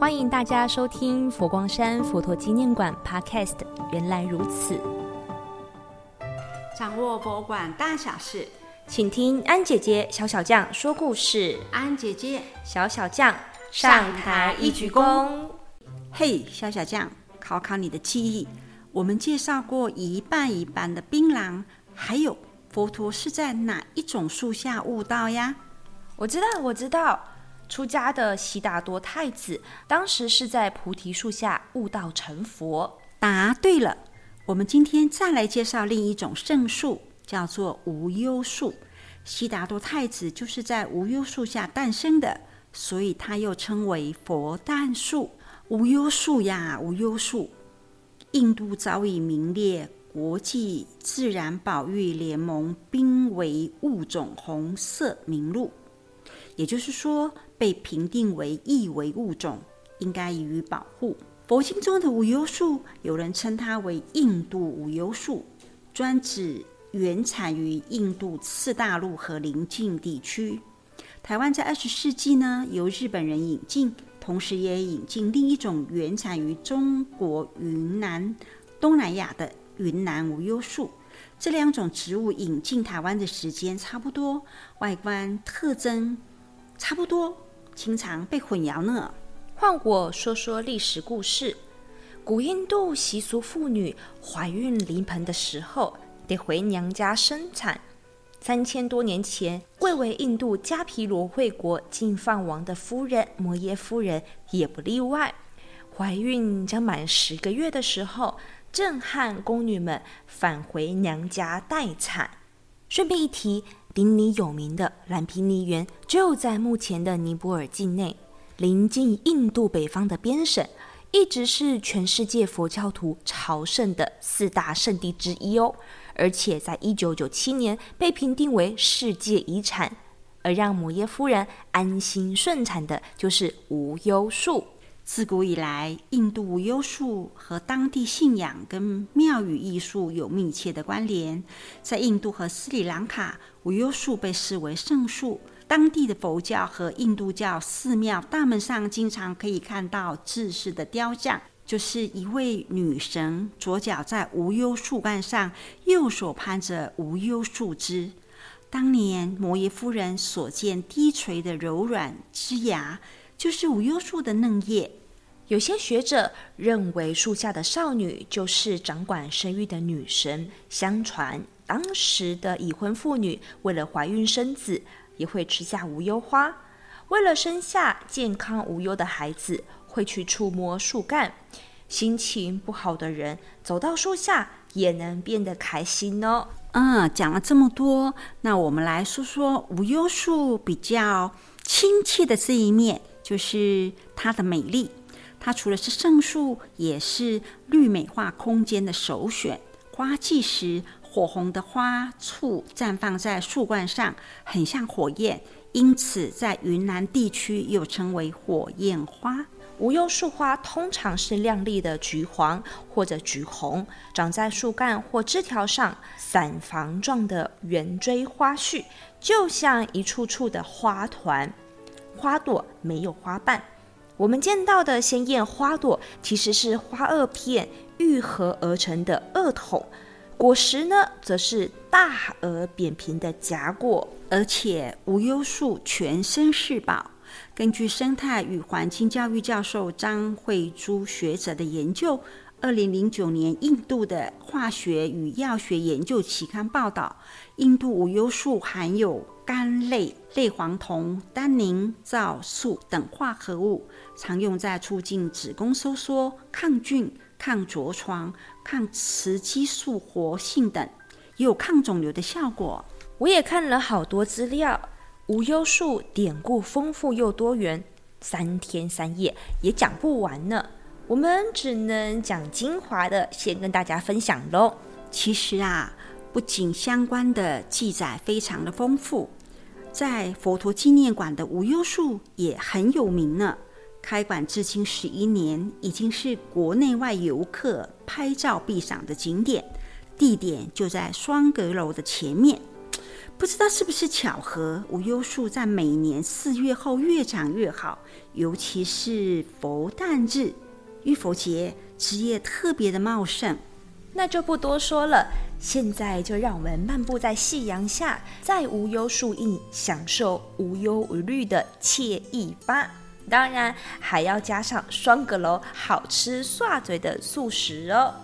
欢迎大家收听佛光山佛陀纪念馆 Podcast。原来如此，掌握博物馆大小事，请听安姐姐小小将说故事。安姐姐小小将上台一鞠躬。嘿，小小将，考考你的记忆。我们介绍过一半一半的槟榔，还有佛陀是在哪一种树下悟道呀？我知道，我知道。出家的悉达多太子，当时是在菩提树下悟道成佛。答对了。我们今天再来介绍另一种圣树，叫做无忧树。悉达多太子就是在无忧树下诞生的，所以它又称为佛诞树。无忧树呀，无忧树，印度早已名列国际自然保育联盟濒危物种红色名录。也就是说，被评定为易危物种，应该予以保护。佛经中的无忧树，有人称它为印度无忧树，专指原产于印度次大陆和邻近地区。台湾在二十世纪呢，由日本人引进，同时也引进另一种原产于中国云南、东南亚的云南无忧树。这两种植物引进台湾的时间差不多，外观特征。差不多，经常被混淆呢。换我说说历史故事。古印度习俗，妇女怀孕临盆的时候得回娘家生产。三千多年前，贵为印度迦毗罗卫国净饭王的夫人摩耶夫人也不例外。怀孕将满十个月的时候，震撼宫女们返回娘家待产。顺便一提。鼎鼎有名的蓝毗尼园就在目前的尼泊尔境内，临近印度北方的边省，一直是全世界佛教徒朝圣的四大圣地之一哦。而且在一九九七年被评定为世界遗产。而让摩耶夫人安心顺产的就是无忧树。自古以来，印度无忧树和当地信仰跟庙宇艺术有密切的关联。在印度和斯里兰卡，无忧树被视为圣树。当地的佛教和印度教寺庙大门上经常可以看到制式的雕像，就是一位女神，左脚在无忧树干上，右手攀着无忧树枝。当年摩耶夫人所见低垂的柔软枝芽。就是无忧树的嫩叶。有些学者认为，树下的少女就是掌管生育的女神。相传，当时的已婚妇女为了怀孕生子，也会吃下无忧花。为了生下健康无忧的孩子，会去触摸树干。心情不好的人走到树下，也能变得开心哦。嗯，讲了这么多，那我们来说说无忧树比较亲切的这一面。就是它的美丽，它除了是圣树，也是绿美化空间的首选。花季时，火红的花簇绽放在树冠上，很像火焰，因此在云南地区又称为火焰花。无忧树花通常是亮丽的橘黄或者橘红，长在树干或枝条上，伞房状的圆锥花序，就像一簇簇的花团。花朵没有花瓣，我们见到的鲜艳花朵其实是花萼片愈合而成的萼筒，果实呢则是大而扁平的荚果。而且无忧树全身是宝。根据生态与环境教育教授张慧珠学者的研究，二零零九年印度的化学与药学研究期刊报道，印度无忧树含有。苷类类黄酮、单宁、皂素等化合物，常用在促进子宫收缩、抗菌、抗痤疮、抗雌激素活性等，也有抗肿瘤的效果。我也看了好多资料，无忧树典故丰富又多元，三天三夜也讲不完呢。我们只能讲精华的，先跟大家分享喽。其实啊，不仅相关的记载非常的丰富。在佛陀纪念馆的无忧树也很有名呢。开馆至今十一年，已经是国内外游客拍照必赏的景点。地点就在双阁楼的前面。不知道是不是巧合，无忧树在每年四月后越长越好，尤其是佛诞日、浴佛节，枝叶特别的茂盛。那就不多说了，现在就让我们漫步在夕阳下，在无忧树荫享受无忧无虑的惬意吧。当然还要加上双阁楼好吃刷嘴的素食哦。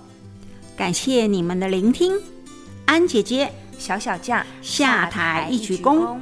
感谢你们的聆听，安姐姐小小酱下台一鞠躬。